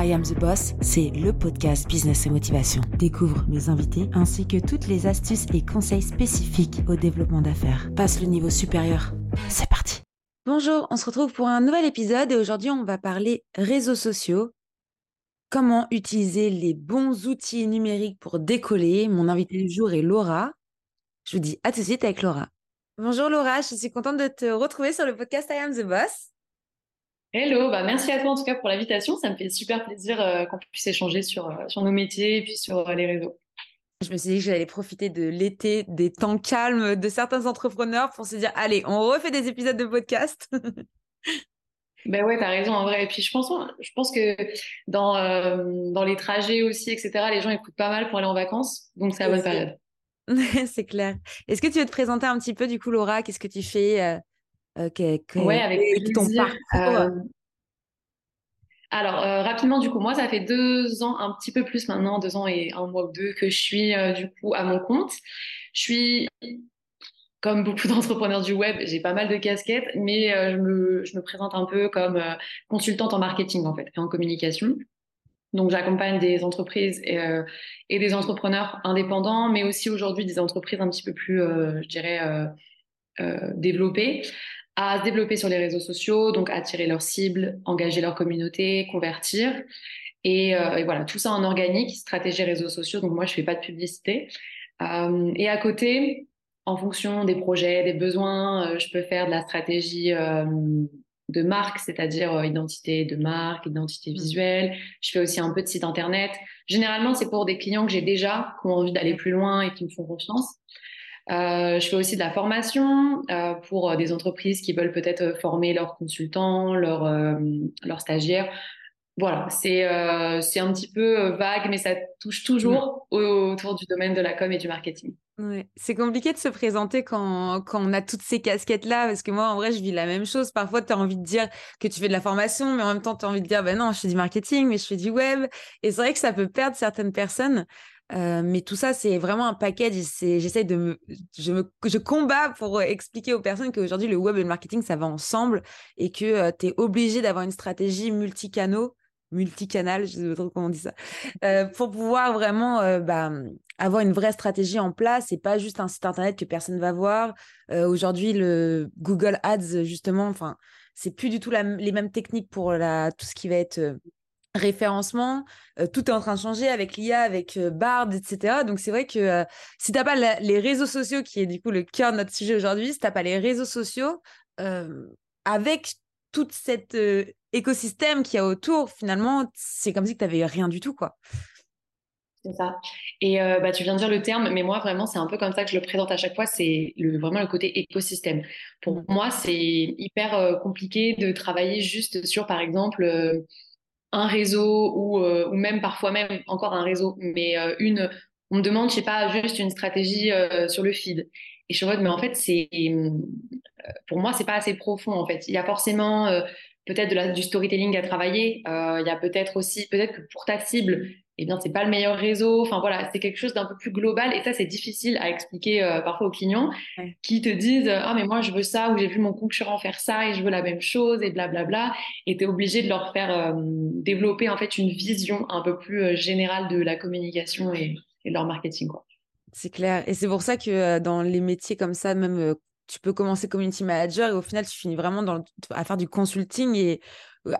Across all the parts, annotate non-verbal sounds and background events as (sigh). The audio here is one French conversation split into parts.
I Am the Boss, c'est le podcast Business et Motivation. Découvre mes invités ainsi que toutes les astuces et conseils spécifiques au développement d'affaires. Passe le niveau supérieur. C'est parti. Bonjour, on se retrouve pour un nouvel épisode et aujourd'hui on va parler réseaux sociaux. Comment utiliser les bons outils numériques pour décoller? Mon invité du jour est Laura. Je vous dis à tout de suite avec Laura. Bonjour Laura, je suis contente de te retrouver sur le podcast I Am the Boss. Hello, bah merci à toi en tout cas pour l'invitation. Ça me fait super plaisir euh, qu'on puisse échanger sur, euh, sur nos métiers et puis sur euh, les réseaux. Je me suis dit que j'allais profiter de l'été, des temps calmes de certains entrepreneurs pour se dire allez, on refait des épisodes de podcast. (laughs) ben ouais, t'as raison en vrai. Et puis je pense, je pense que dans, dans les trajets aussi, etc., les gens écoutent pas mal pour aller en vacances. Donc c'est la bonne période. (laughs) c'est clair. Est-ce que tu veux te présenter un petit peu du coup, Laura? Qu'est-ce que tu fais euh, ouais, avec ton parcours? Euh, alors, euh, rapidement, du coup, moi, ça fait deux ans, un petit peu plus maintenant, deux ans et un mois ou deux, que je suis, du coup, à mon compte. Je suis, comme beaucoup (laughs) d'entrepreneurs du web, j'ai pas mal de casquettes, mais je, me, je, me, présente un peu comme consultante en marketing, en fait, et en communication. Donc, j'accompagne des entreprises et, et, des entrepreneurs indépendants, mais aussi aujourd'hui des entreprises un petit peu plus, je dirais, développées à se développer sur les réseaux sociaux, donc attirer leurs cibles, engager leur communauté, convertir. Et, euh, voilà, tout ça en organique, stratégie réseaux sociaux. Donc moi, je fais pas de publicité. Euh, et à côté, en fonction des projets, des besoins, euh, je peux faire de la stratégie de marque, c'est-à-dire identité de marque, identité mmh. visuelle. Je fais aussi un peu de site internet. Généralement, c'est pour des clients que j'ai déjà, qui ont envie d'aller plus loin et qui me font confiance. Euh, je fais aussi de la formation euh, pour euh, des entreprises qui veulent peut-être former leurs consultants, leurs, stagiaires. Voilà, c'est un petit peu vague, mais ça touche toujours autour du domaine de la com et du marketing. C'est compliqué de se présenter quand, quand on a toutes ces casquettes-là, parce que moi, en vrai, je vis la même chose. Parfois, tu as envie de dire que tu fais de la formation, mais en même temps, tu as envie de dire, ben non, je fais du marketing, mais je fais du web. Et c'est vrai que ça peut perdre certaines personnes. Euh, mais tout ça, c'est vraiment un package. J'essaie de me je, me, je combats pour expliquer aux personnes qu'aujourd'hui, le web et le marketing, ça va ensemble et que euh, tu es obligé d'avoir une stratégie multicanaux, multicanal, je ne sais pas trop comment on dit ça, euh, pour pouvoir vraiment bah, avoir une vraie stratégie en place et pas juste un site internet que personne va voir. Aujourd'hui, le Google Ads, justement, enfin, c'est plus du tout les mêmes techniques pour tout ce qui va être référencement, euh, tout est en train de changer avec l'IA, avec euh, Bard, etc. Donc c'est vrai que euh, si t'as pas les réseaux sociaux, qui est du coup le cœur de notre sujet aujourd'hui, si t'as pas les réseaux sociaux, avec tout cet écosystème qu'il y a autour, finalement, c'est comme si tu n'avais rien du tout, quoi. C'est ça. Et bah, tu viens de dire le terme, mais moi, vraiment, c'est un peu comme ça que je le présente à chaque fois, c'est vraiment le côté écosystème. Pour mmh. moi, c'est hyper compliqué de travailler juste sur, par exemple, un réseau ou, euh, ou même parfois même encore un réseau, mais euh, une, on me demande, je sais pas, juste une stratégie euh, sur le feed. Et je suis en mais en fait, c'est, pour moi, c'est pas assez profond, en fait. Il y a forcément peut-être du storytelling à travailler. il y a peut-être aussi, peut-être que pour ta cible, eh bien, c'est pas le meilleur réseau. Enfin, voilà, c'est quelque chose d'un peu plus global. Et ça, c'est difficile à expliquer euh, parfois aux clients qui te disent Ah, mais moi, je veux ça, ou j'ai vu mon concurrent faire ça et je veux la même chose, et blablabla. Et tu es obligé de leur faire euh, développer, en fait, une vision un peu plus euh, générale de la communication et, de leur marketing. C'est clair. Et c'est pour ça que dans les métiers comme ça, même tu peux commencer community manager et au final, tu finis vraiment dans, à faire du consulting et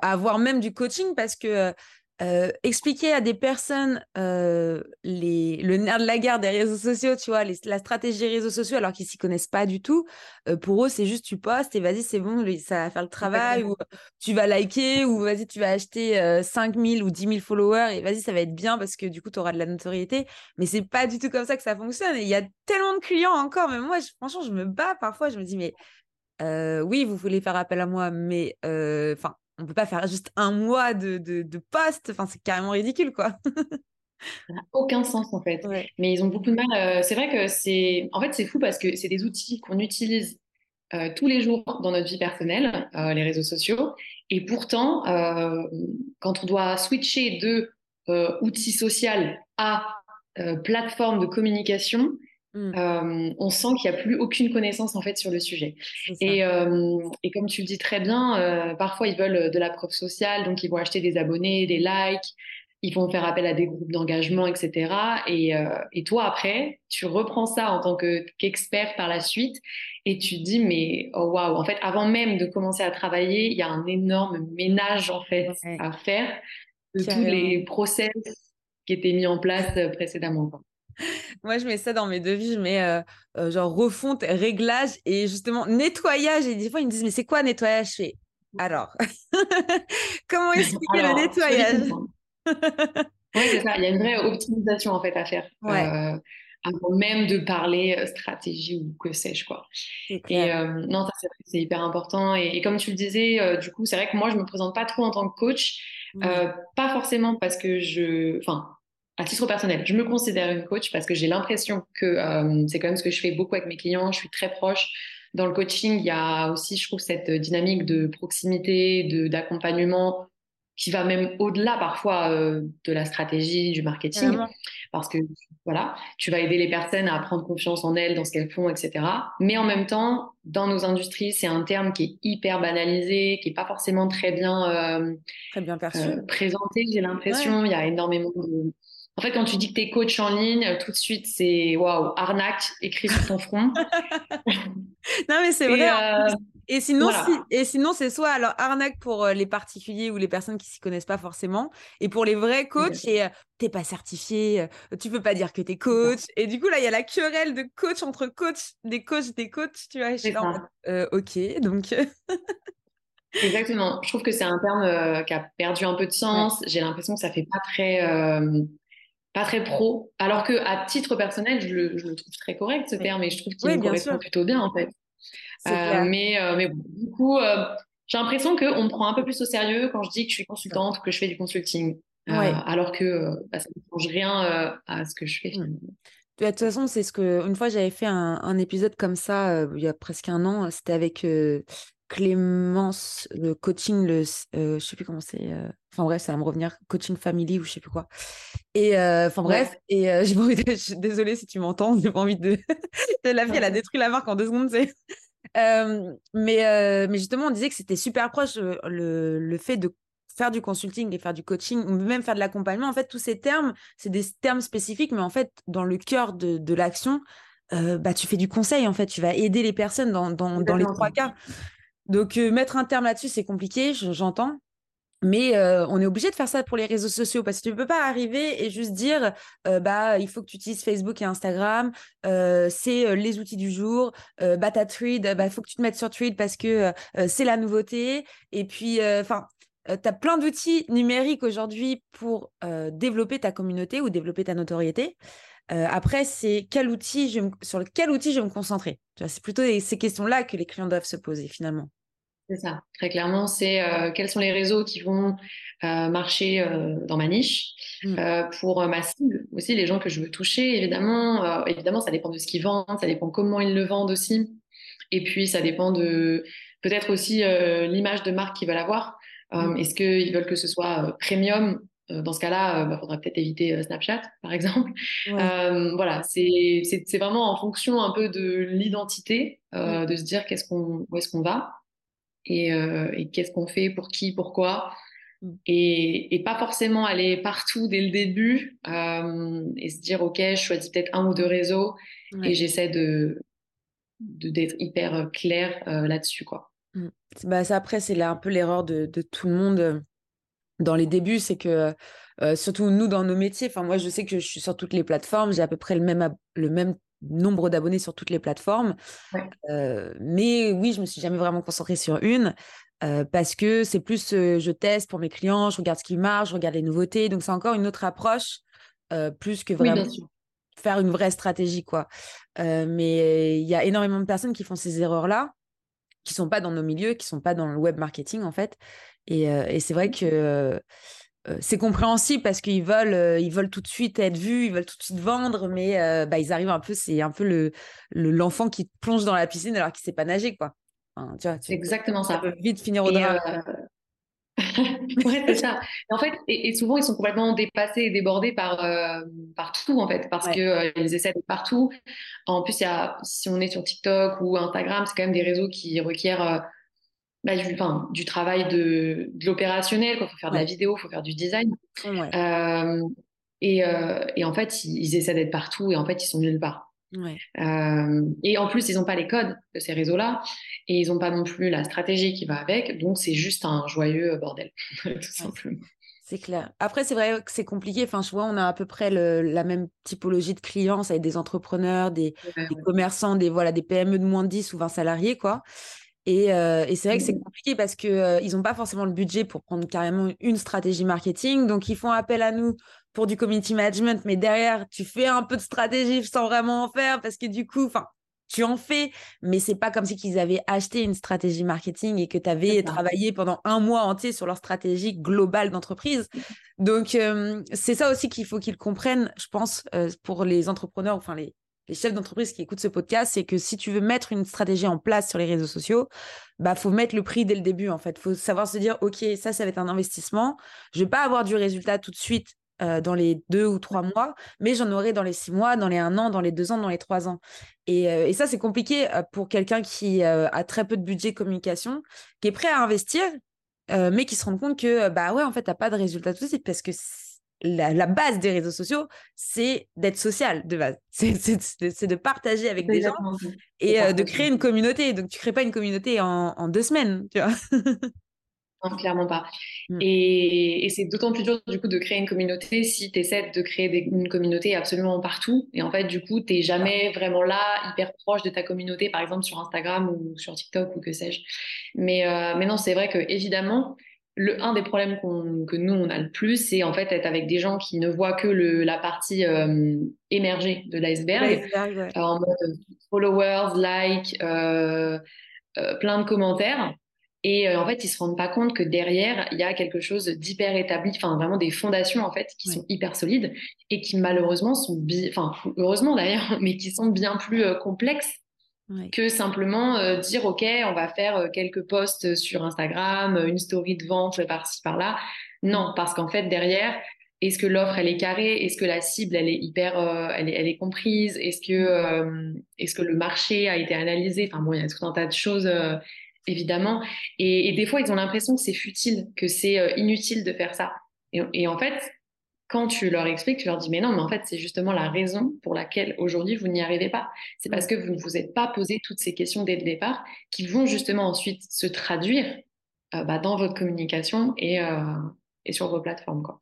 à avoir même du coaching parce que euh, expliquer à des personnes euh, les, le nerf de la guerre des réseaux sociaux, tu vois, la stratégie des réseaux sociaux, alors qu'ils s'y connaissent pas du tout. Euh, pour eux, c'est juste tu postes et vas-y, c'est bon, ça va faire le travail, ou tu vas liker, ou vas-y, tu vas acheter 5000 ou 10 000 followers et vas-y, ça va être bien parce que du coup, tu auras de la notoriété. Mais c'est pas du tout comme ça que ça fonctionne. Et il y a tellement de clients encore, mais moi, franchement, je me bats parfois, je me dis, mais oui, vous voulez faire appel à moi, mais enfin, on peut pas faire juste un mois de, de, de poste. Enfin, c'est carrément ridicule, quoi. Ça n'a aucun sens en fait. Mais ils ont beaucoup de mal. Euh, c'est vrai que c'est. En fait, c'est fou parce que c'est des outils qu'on utilise euh, tous les jours dans notre vie personnelle, euh, les réseaux sociaux. Et pourtant, quand on doit switcher de outils social à plateforme de communication, mmh. on sent qu'il n'y a plus aucune connaissance en fait sur le sujet. Et, et, comme tu le dis très bien, parfois ils veulent de la preuve sociale, donc ils vont acheter des abonnés, des likes, ils vont faire appel à des groupes d'engagement, etc. Et, et, toi, après, tu reprends ça en tant qu'expert par la suite et tu te dis, mais oh waouh, en fait, avant même de commencer à travailler, il y a un énorme ménage en fait à faire de tous les process qui étaient mis en place précédemment. Moi, je mets ça dans mes devis, je mets euh, genre refonte, réglage et justement nettoyage. Et des fois, ils me disent, mais c'est quoi nettoyage? Je fais, alors, (laughs) comment expliquer le nettoyage? (laughs) oui, c'est ça. Il y a une vraie optimisation en fait à faire. Euh, avant même de parler euh, stratégie ou que sais-je quoi. Et euh, non, c'est hyper important. Et, comme tu le disais, du coup, c'est vrai que moi je me présente pas trop en tant que coach, pas forcément parce que je, enfin, à titre personnel, je me considère une coach parce que j'ai l'impression que c'est quand même ce que je fais beaucoup avec mes clients. Je suis très proche. Dans le coaching, il y a aussi, je trouve, cette dynamique de proximité, de d'accompagnement qui va même au-delà parfois euh, de la stratégie, du marketing, parce que voilà, tu vas aider les personnes à prendre confiance en elles, dans ce qu'elles font, etc. Mais en même temps, dans nos industries, c'est un terme qui est hyper banalisé, qui est pas forcément très bien, euh, très bien perçu. Euh, présenté. J'ai l'impression, il y a énormément de en fait, quand tu dis que tu es coach en ligne, tout de suite, c'est waouh, arnaque écrit sur ton front. (laughs) non, mais c'est vrai. Et sinon, et sinon, c'est soit alors arnaque pour euh, les particuliers ou les personnes qui s'y connaissent pas forcément, et pour les vrais coachs, et euh, t'es pas certifié, euh, tu peux pas dire que tu es coach. Et du coup là, il y a la querelle de coach entre coach, des coachs, des coachs, tu vois. ok, donc. (laughs) Exactement. Je trouve que c'est un terme qui a perdu un peu de sens. J'ai l'impression que ça fait pas très pas très pro, alors que à titre personnel, je le, trouve très correct ce terme et je trouve qu'il me correspond plutôt bien en fait. Euh, mais, euh, mais du coup, euh, j'ai l'impression qu'on me prend un peu plus au sérieux quand je dis que je suis consultante, que je fais du consulting. alors que bah, ça ne change rien à ce que je fais mmh. De toute façon, c'est ce que une fois j'avais fait un, épisode comme ça il y a presque un an. C'était avec Clémence, le coaching, le, je sais plus comment c'est. Enfin bref, ça va me revenir, coaching family ou je sais plus quoi. Et enfin bref, et (laughs) j'ai pas envie de, je suis désolée si tu m'entends, j'ai pas envie de, (laughs) de la vie, elle a détruit la marque en deux secondes, c'est mais, mais justement, on disait que c'était super proche le, le, fait de faire du consulting et faire du coaching ou même faire de l'accompagnement. En fait, tous ces termes, c'est des termes spécifiques, mais en fait, dans le cœur de, de l'action, bah, tu fais du conseil. En fait, tu vas aider les personnes dans, dans, dans les trois cas. Donc, mettre un terme là-dessus, c'est compliqué, j'entends. Mais on est obligé de faire ça pour les réseaux sociaux parce que tu ne peux pas arriver et juste dire bah il faut que tu utilises Facebook et Instagram, c'est les outils du jour, bah ta Tweed, bah il faut que tu te mettes sur Tweed parce que c'est la nouveauté. Et puis enfin tu as plein d'outils numériques aujourd'hui pour développer ta communauté ou développer ta notoriété. après, c'est quel outil sur quel outil je vais me concentrer? C'est plutôt ces questions-là que les clients doivent se poser finalement. C'est ça, très clairement, c'est euh, quels sont les réseaux qui vont euh, marcher euh, dans ma niche. Mm. pour ma cible aussi, les gens que je veux toucher, évidemment, évidemment, ça dépend de ce qu'ils vendent, ça dépend comment ils le vendent aussi. Et puis, ça dépend de peut-être aussi l'image de marque qu'ils veulent avoir. Mm. Est-ce qu'ils veulent que ce soit premium? Dans ce cas-là, il bah, faudra peut-être éviter Snapchat, (laughs) par exemple. voilà, c'est vraiment en fonction un peu de l'identité, de se dire qu'est-ce qu'on, où est-ce qu'on va. Euh, et, qu'est-ce qu'on fait, pour qui, pourquoi. Mm. Et, pas forcément aller partout dès le début euh, et se dire, OK, je choisis peut-être un ou deux réseaux et j'essaie de d'être hyper euh, clair là-dessus. quoi. Mm. Bah, ça, après, c'est un peu l'erreur de, de, tout le monde dans les débuts, c'est que surtout nous dans nos métiers, enfin moi je sais que je suis sur toutes les plateformes, j'ai à peu près le même, le même nombre d'abonnés sur toutes les plateformes. mais oui, je me suis jamais vraiment concentrée sur une parce que c'est plus je teste pour mes clients, je regarde ce qui marche, je regarde les nouveautés. Donc c'est encore une autre approche plus que vraiment faire une vraie stratégie quoi. mais il y a énormément de personnes qui font ces erreurs là, qui sont pas dans nos milieux, qui sont pas dans le web marketing en fait. Et, et c'est vrai que c'est compréhensible parce qu'ils veulent, euh, ils veulent tout de suite être vus, ils veulent tout de suite vendre, mais euh, bah, ils arrivent un peu, c'est un peu le l'enfant qui plonge dans la piscine alors qu'il sait pas nager, quoi. tu vois, Exactement ça. peut vite finir au drame. (laughs) ouais, c'est ça. En fait, et, souvent, ils sont complètement dépassés et débordés par, euh, par tout, en fait, parce qu'ils euh, essaient de partout. En plus, y a, si on est sur TikTok ou Instagram, c'est quand même des réseaux qui requièrent euh, bah, du, du, travail de, de l'opérationnel. Il faut faire de la vidéo, il faut faire du design. Et, et, en fait, ils, ils essaient d'être partout et en fait, ils sont nulle part. Euh, et en plus, ils n'ont pas les codes de ces réseaux-là et ils n'ont pas non plus la stratégie qui va avec. Donc, c'est juste un joyeux bordel, (laughs) tout simplement. C'est clair. Après, c'est vrai que c'est compliqué. Enfin, je vois, on a à peu près la même typologie de clients. Ça va être des entrepreneurs, des, commerçants, des, voilà, des PME de moins de 10 ou 20 salariés, quoi. Et, euh, et c'est vrai que c'est mmh. compliqué parce qu'ils euh, ils n'ont pas forcément le budget pour prendre carrément une stratégie marketing. Donc, ils font appel à nous pour du community management, mais derrière, tu fais un peu de stratégie sans vraiment en faire parce que du coup, enfin, tu en fais, mais c'est pas comme si qu'ils avaient acheté une stratégie marketing et que tu avais travaillé pendant un mois entier sur leur stratégie globale d'entreprise. Donc, euh, c'est ça aussi qu'il faut qu'ils comprennent, je pense, euh, pour les entrepreneurs, enfin les, les chefs d'entreprise qui écoutent ce podcast, c'est que si tu veux mettre une stratégie en place sur les réseaux sociaux, bah faut mettre le prix dès le début en fait. Faut savoir se dire ok ça ça va être un investissement. Je vais pas avoir du résultat tout de suite euh, dans les deux ou trois mois, mais j'en aurai dans les six mois, dans les un an, dans les deux ans, dans les trois ans. Et, euh, ça, c'est compliqué euh, pour quelqu'un qui a très peu de budget communication, qui est prêt à investir, mais qui se rend compte que, bah ouais, en fait, t'as pas de résultat tout de suite parce que la, base des réseaux sociaux, c'est d'être social de base. (laughs) C'est de partager avec des gens et de créer une communauté. Donc, tu crées pas une communauté en, en deux semaines, tu vois. (laughs) Non, clairement pas. Mm. Et, c'est d'autant plus dur du coup de créer une communauté si tu essaies de créer une communauté absolument partout. Et en fait, du coup, tu n'es jamais vraiment là, hyper proche de ta communauté, par exemple sur Instagram ou sur TikTok ou que sais-je. Mais, euh, mais non, c'est vrai que évidemment, le, un des problèmes que nous, on a le plus, c'est en fait être avec des gens qui ne voient que le, la partie euh, émergée de l'iceberg, en mode followers, likes, euh, plein de commentaires. Et euh, en fait, ils se rendent pas compte que derrière, il y a quelque chose d'hyper établi, enfin vraiment des fondations en fait qui sont hyper solides et qui malheureusement sont, enfin heureusement d'ailleurs, (laughs) mais qui sont bien plus euh, que simplement euh, dire ok, on va faire quelques posts sur Instagram, une story de vente par-ci par-là. Non, parce qu'en fait derrière, est-ce que l'offre elle est carrée? Est-ce que la cible elle est hyper, elle, est, elle, est, comprise? Est-ce que, est-ce que le marché a été analysé? Enfin bon, il y a tout un tas de choses évidemment. Et, des fois, ils ont l'impression que c'est futile, que c'est euh, inutile de faire ça. Et, en fait, quand tu leur expliques, tu leur dis, mais non, mais en fait, c'est justement la raison pour laquelle aujourd'hui, vous n'y arrivez pas. C'est parce que vous ne vous êtes pas posé toutes ces questions dès le départ qui vont justement ensuite se traduire euh, bah, dans votre communication et, euh, et, sur vos plateformes. Quoi.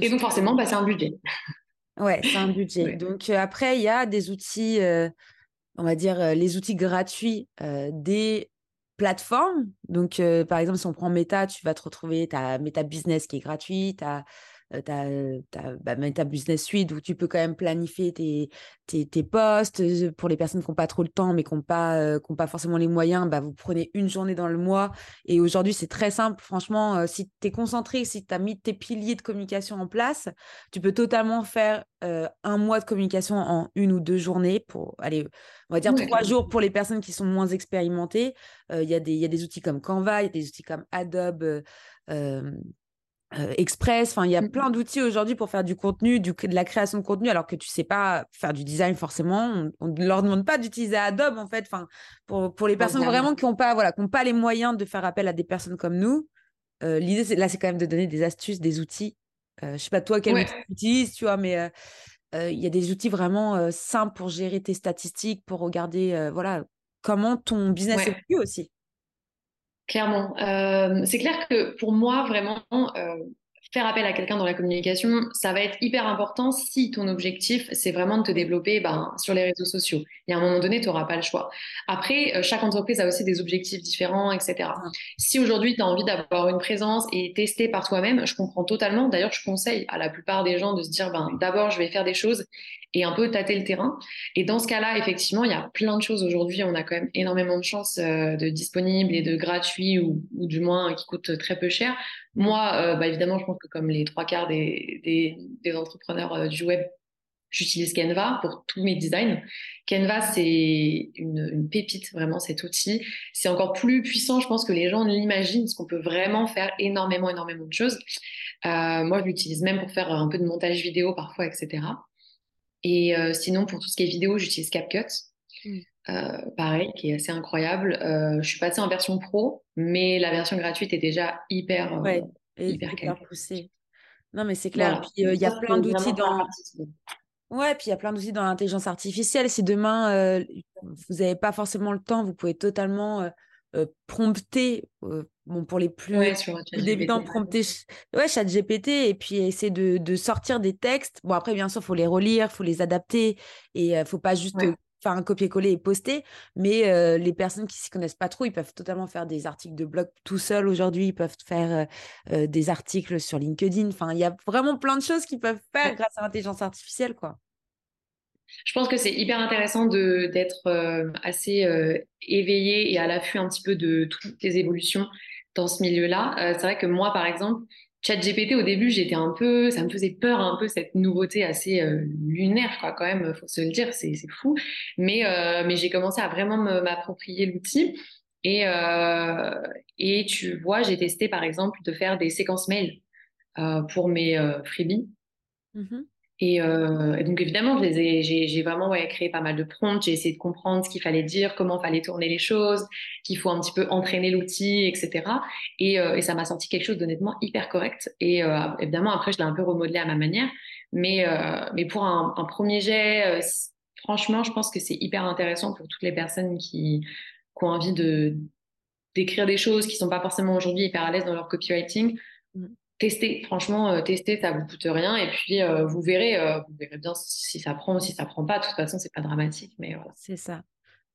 et donc, forcément, bah, c'est un budget. (laughs) Ouais, c'est un budget. Donc, après, il y a des outils on va dire, euh, les outils gratuits euh, des plateformes. Donc, euh, par exemple, si on prend Meta, tu vas te retrouver, tu as Meta Business qui est gratuit, tu as euh, tu as, bah, ta business suite où tu peux quand même planifier tes, tes, tes postes. Euh, pour les personnes qui n'ont pas trop le temps, mais qui n'ont pas, euh, pas forcément les moyens, bah, vous prenez une journée dans le mois. Et aujourd'hui, c'est très simple. Franchement, si tu es concentré, si tu as mis tes piliers de communication en place, tu peux totalement faire un mois de communication en une ou deux journées pour, allez, on va dire trois jours pour les personnes qui sont moins expérimentées. Il y, y, a des outils comme Canva, il y a des outils comme Adobe. Euh, Express. Enfin, il y a mmh plein d'outils aujourd'hui pour faire du contenu, du, de la création de contenu, alors que tu sais pas faire du design forcément. On ne leur demande pas d'utiliser Adobe en fait. Enfin, pour, pour les personnes vraiment qui n'ont pas, voilà, qui pas les moyens de faire appel à des personnes comme nous, euh, l'idée c'est, là, c'est quand même de donner des astuces, des outils. Euh, je sais pas toi quel outil tu utilises, tu vois, mais euh, il y a des outils vraiment simples pour gérer tes statistiques, pour regarder, voilà, comment ton business est évolue aussi. Clairement. Euh, c'est clair que pour moi, vraiment, euh, faire appel à quelqu'un dans la communication, ça va être hyper important si ton objectif, c'est vraiment de te développer ben, sur les réseaux sociaux. Et à un moment donné, tu n'auras pas le choix. Après, euh, chaque entreprise a aussi des objectifs différents, etc. Si aujourd'hui, tu as envie d'avoir une présence et tester par toi-même, je comprends totalement. D'ailleurs, je conseille à la plupart des gens de se dire, ben, d'abord, je vais faire des choses et un peu tâter le terrain. Et dans ce cas-là, effectivement, il y a plein de choses aujourd'hui. On a quand même énormément de chances euh, de disponibles et de gratuits ou, du moins qui coûtent très peu cher. Moi, euh, bah, évidemment, je pense que comme les trois quarts des, entrepreneurs euh, du web, J'utilise Canva pour tous mes designs. Canva, c'est une, pépite, vraiment, cet outil. C'est encore plus puissant, je pense, que les gens l'imaginent, parce qu'on peut vraiment faire énormément, énormément de choses. Moi, je l'utilise même pour faire un peu de montage vidéo parfois, etc. Et euh, sinon, pour tout ce qui est vidéo, j'utilise CapCut. Mm. Euh, pareil, qui est assez incroyable. je suis passée en version pro, mais la version gratuite est déjà hyper, ouais, hyper, poussée. Non, mais c'est clair. Puis il y a plein d'outils dans. Ouais, puis il y a plein d'outils dans l'intelligence artificielle. Si demain, euh, vous n'avez pas forcément le temps, vous pouvez totalement euh, euh, prompter, bon, pour les plus ouais, débutants, prompter ouais, chat GPT et puis essayer de, de, sortir des textes. Bon, après, bien sûr, il faut les relire, il faut les adapter et il ne faut pas juste faire un copier-coller et poster. Mais les personnes qui s'y connaissent pas trop, ils peuvent totalement faire des articles de blog tout seuls aujourd'hui. Ils peuvent faire des articles sur LinkedIn. Enfin, il y a vraiment plein de choses qu'ils peuvent faire grâce à l'intelligence artificielle, quoi. Je pense que c'est hyper intéressant d'être assez éveillé et à l'affût un petit peu de toutes les évolutions dans ce milieu-là. c'est vrai que moi, par exemple, ChatGPT, au début, j'étais un peu, ça me faisait peur un peu cette nouveauté assez euh, lunaire, quoi, quand même, faut se le dire, c'est fou. Mais, euh, mais j'ai commencé à vraiment m'approprier l'outil. Et, euh, et tu vois, j'ai testé par exemple de faire des séquences mail pour mes freebies. Mmh euh, et, donc évidemment, j'ai vraiment ouais, créé pas mal de prompts, j'ai essayé de comprendre ce qu'il fallait dire, comment fallait tourner les choses, qu'il faut un petit peu entraîner l'outil, etc. Et, euh, et, ça m'a sorti quelque chose d'honnêtement hyper correct. Et euh, évidemment, après, je l'ai un peu remodelé à ma manière. Mais, euh, mais pour un, un premier jet, euh, franchement, je pense que c'est hyper intéressant pour toutes les personnes qui, qui ont envie de d'écrire des choses qui sont pas forcément aujourd'hui hyper à l'aise dans leur copywriting. Testez, franchement, euh, testez, ça vous coûte rien. Et puis, euh, vous verrez, euh, vous verrez bien si ça prend ou si ça prend pas. De toute façon, c'est pas dramatique, mais voilà. C'est ça.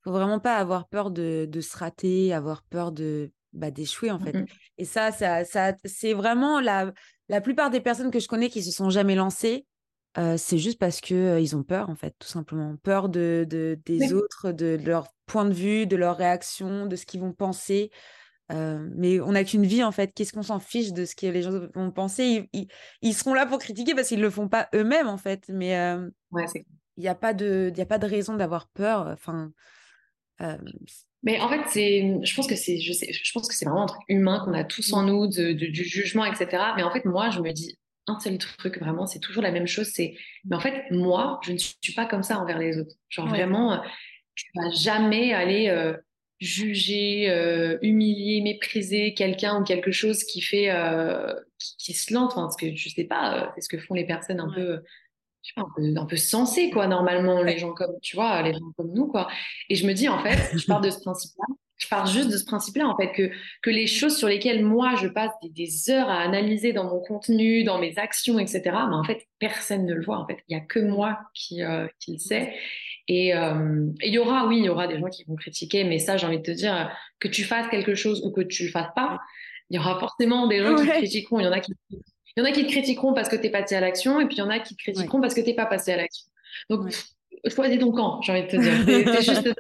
Faut vraiment pas avoir peur de, de se rater, avoir peur de bah, d'échouer en fait. Et ça, ça, ça c'est vraiment la, la plupart des personnes que je connais qui se sont jamais lancées. c'est juste parce que ils ont peur en fait, tout simplement, peur de, de des autres, de, de, leur point de vue, de leur réaction, de ce qu'ils vont penser. Euh, mais on n'a qu'une vie en fait. Qu'est-ce qu'on s'en fiche de ce que les gens vont penser? Ils, seront là pour critiquer parce qu'ils ne le font pas eux-mêmes en fait. Mais euh, il n'y a, pas de, a pas de raison d'avoir peur. Enfin, euh, mais en fait, c'est, je pense que c'est, je sais, je pense que c'est vraiment un truc humain qu'on a tous en nous, de, du jugement, etc. Mais en fait, moi, je me dis un seul truc vraiment, c'est toujours la même chose. C'est, mais en fait, moi, je ne suis pas comme ça envers les autres. Genre vraiment, tu vas jamais aller juger, euh, humilier, mépriser quelqu'un ou quelque chose qui fait, euh, qui, se lance, parce que je sais pas, euh, c'est ce que font les personnes un peu, je sais pas, un peu, sensées, quoi, normalement, les gens comme, tu vois, les gens comme nous, quoi. Et je me dis, en fait, je pars de ce principe-là, je pars juste de ce principe-là, en fait, que, que les choses sur lesquelles moi, je passe des, heures à analyser dans mon contenu, dans mes actions, etc., mais en fait, personne ne le voit, en fait. Il y a que moi qui, qui le sais. Euh, et il y aura, oui, il y aura des gens qui vont critiquer, mais ça, j'ai envie de te dire, que tu fasses quelque chose ou que tu le fasses pas, il y aura forcément des gens qui te critiqueront. Il y en a qui, il y en a qui te critiqueront parce que tu es passé à l'action, et puis il y en a qui te critiqueront parce que tu n'es pas passé à l'action. Donc, choisis ton camp, j'ai envie de te dire. (laughs) juste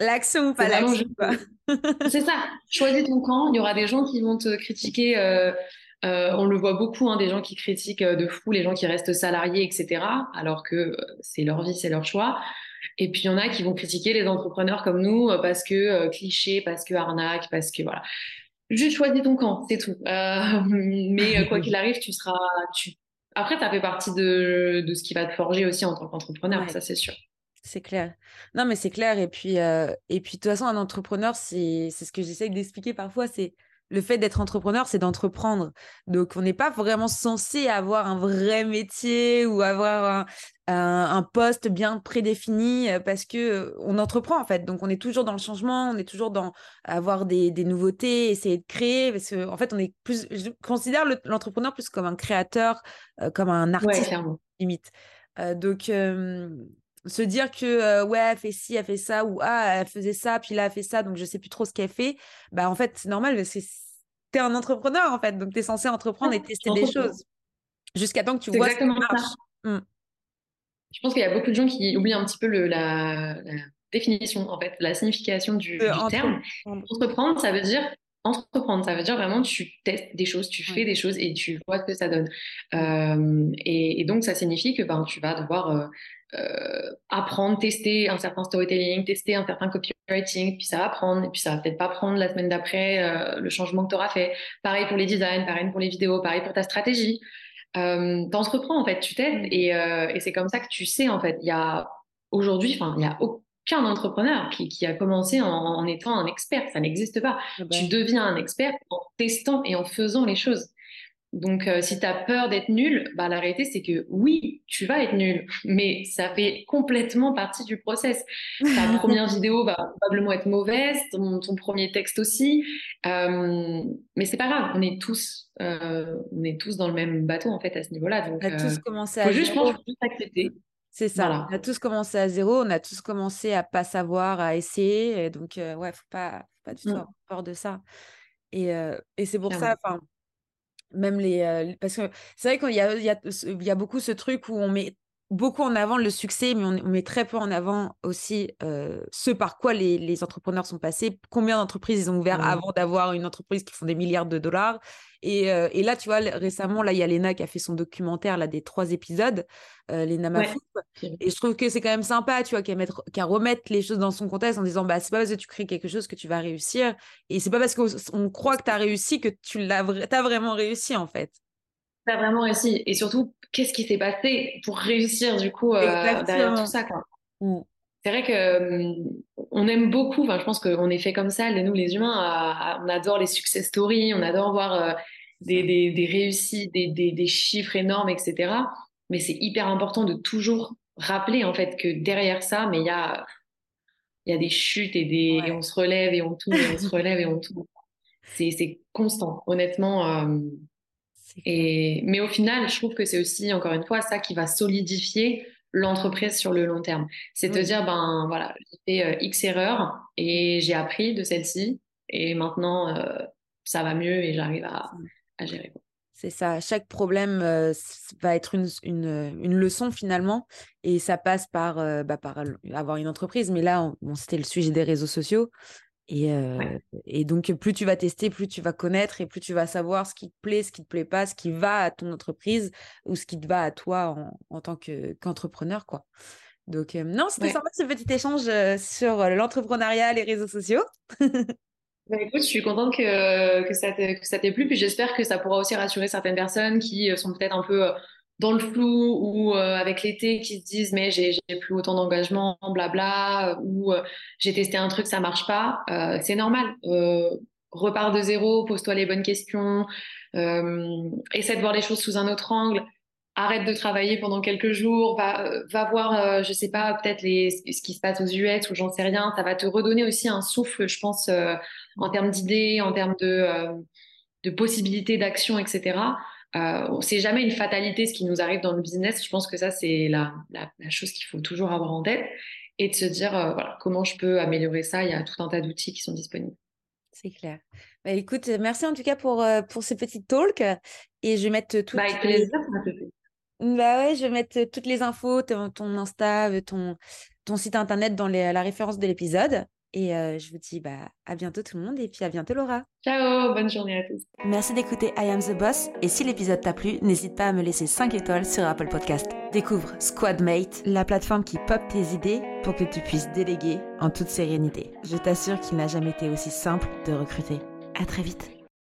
l'action ou pas l'action. C'est ça. Choisis ton camp. Il y aura des gens qui vont te critiquer. Euh, euh, on le voit beaucoup, hein, des gens qui critiquent de fou les gens qui restent salariés, etc. Alors que c'est leur vie, c'est leur choix. Et puis il y en a qui vont critiquer les entrepreneurs comme nous euh, parce que euh, cliché, parce que arnaque, parce que voilà. Juste choisis ton camp, c'est tout. Euh, (laughs) mais quoi (laughs) qu'il arrive, tu seras. Tu... Après, ça fait partie de, de, ce qui va te forger aussi en tant qu'entrepreneur, ça c'est sûr. C'est clair. Non, mais c'est clair. Et puis, et puis, de toute façon, un entrepreneur, c'est ce que j'essaie d'expliquer parfois, c'est le fait d'être entrepreneur, c'est d'entreprendre. Donc, on n'est pas vraiment censé avoir un vrai métier ou avoir un, poste bien prédéfini euh, parce que euh, on entreprend en fait. Donc, on est toujours dans le changement, on est toujours dans avoir des, nouveautés, essayer de créer. Parce que, en fait, on est plus. Je considère l'entrepreneur plus comme un créateur, euh, comme un artiste limite. donc se dire que ouais elle fait ci elle fait ça ou ah elle faisait ça puis là elle fait ça donc je sais plus trop ce qu'elle fait. Bah en fait c'est normal parce que t'es un entrepreneur en fait donc tu es censé entreprendre et tester des choses jusqu'à temps que tu vois ce qui marche. Mmh. je pense qu'il y a beaucoup de gens qui oublient un petit peu le, la, définition en fait la signification du, terme. entreprendre. Ça veut dire entreprendre, ça veut dire vraiment tu testes des choses, tu fais des choses et tu vois ce que ça donne. Euh, et, donc, ça signifie que ben, tu vas devoir euh, euh, apprendre, tester un certain storytelling, tester un certain copywriting, puis ça va prendre, et puis ça va peut-être pas prendre la semaine d'après le changement que tu auras fait. Pareil pour les designs, pareil pour les vidéos, pareil pour ta stratégie. Euh, T'entreprends en fait, tu t'aides et, et c'est comme ça que tu sais en fait. Il y a aujourd'hui, enfin, il y a qu'un entrepreneur qui, a commencé en, étant un expert. Ça n'existe pas. Ah tu deviens un expert en testant et en faisant les choses. Donc, euh, si tu as peur d'être nul, bah, la réalité, c'est que oui, tu vas être nul, mais ça fait complètement partie du process. Ta (laughs) première vidéo va probablement être mauvaise, ton, premier texte aussi, euh, mais c'est pas grave, on est tous, euh, on est tous dans le même bateau en fait à ce niveau-là. Donc, on a tous commencé à juste, juste accepter. C'est ça. On a tous commencé à zéro, on a tous commencé à pas savoir, à essayer. Et donc, euh, ouais, faut pas, faut pas du tout mmh. avoir peur de ça. Et, euh, et c'est pour ça, enfin, même les. Euh, parce que c'est vrai qu'il y a, il y, y a beaucoup ce truc où on met beaucoup en avant le succès, mais on, met très peu en avant aussi euh, ce par quoi les, entrepreneurs sont passés, combien d'entreprises ils ont ouvert avant d'avoir une entreprise qui font des milliards de dollars. Et, euh, là, tu vois, récemment, là, il y a Lena qui a fait son documentaire là, des trois épisodes, euh, Lena Mafouf. Et je trouve que c'est quand même sympa, tu vois, qu'elle remette les choses dans son contexte en disant, bah, c'est pas parce que tu crées quelque chose que tu vas réussir. Et c'est pas parce qu'on croit que tu as réussi que tu l'as as vraiment réussi, en fait. As vraiment réussi. Et surtout, qu'est-ce qui s'est passé pour réussir du coup euh, derrière tout ça quoi? Mm. C'est vrai que euh, on aime beaucoup, enfin je pense qu'on est fait comme ça, nous les humains, on adore les success stories, on adore voir euh, des, des, des, réussites, des, des, chiffres énormes, etc. Mais c'est hyper important de toujours rappeler en fait que derrière ça, mais il y a, y a des chutes et, des, et on se relève et on tourne et on se relève et on tourne. C'est constant, honnêtement. Et, mais au final, je trouve que c'est aussi, encore une fois, ça qui va solidifier l'entreprise sur le long terme. C'est de dire, ben voilà, j'ai fait euh, X erreurs et j'ai appris de celle-ci et maintenant euh, ça va mieux et j'arrive à, à, gérer. C'est ça, chaque problème euh, va être une, une, une, leçon finalement et ça passe par, bah, par avoir une entreprise. Mais là, c'était le sujet des réseaux sociaux. Et, et, donc, plus tu vas tester, plus tu vas connaître et plus tu vas savoir ce qui te plaît, ce qui te plaît pas, ce qui va à ton entreprise ou ce qui te va à toi en, en tant qu'entrepreneur, quoi. Donc, non, c'était sympa ce petit échange sur l'entrepreneuriat, les réseaux sociaux. (laughs) Bah, écoute, je suis contente que, que ça t'ait plu, puis j'espère que ça pourra aussi rassurer certaines personnes qui sont peut-être un peu dans le flou ou euh, avec l'été qui se disent mais j'ai plus autant d'engagement, blabla, ou euh, j'ai testé un truc, ça marche pas, euh, c'est normal. repars de zéro, pose-toi les bonnes questions, essaie de voir les choses sous un autre angle. Arrête de travailler pendant quelques jours, va, va voir, je sais pas, peut-être ce qui se passe aux US ou j'en sais rien. Ça va te redonner aussi un souffle, je pense, en termes d'idées, en termes de, de possibilités d'action, etc. Euh, c'est jamais une fatalité ce qui nous arrive dans le business. Je pense que ça, c'est la, la, chose qu'il faut toujours avoir en tête et de se dire euh, voilà, comment je peux améliorer ça. Il y a tout un tas d'outils qui sont disponibles. C'est clair. Bah, écoute, merci en tout cas pour, euh, pour ces petits talks. Et je vais mettre toutes bah, les... Bah ouais, je vais mettre toutes les infos, ton, ton Insta, ton, ton site internet dans la référence de l'épisode. Et je vous dis bah, à bientôt tout le monde et puis à bientôt Laura. Ciao, bonne journée à tous. Merci d'écouter I Am the Boss et si l'épisode t'a plu, n'hésite pas à me laisser 5 étoiles sur Apple Podcast. Découvre Squadmate, la plateforme qui pop tes idées pour que tu puisses déléguer en toute sérénité. Je t'assure qu'il n'a jamais été aussi simple de recruter. À très vite.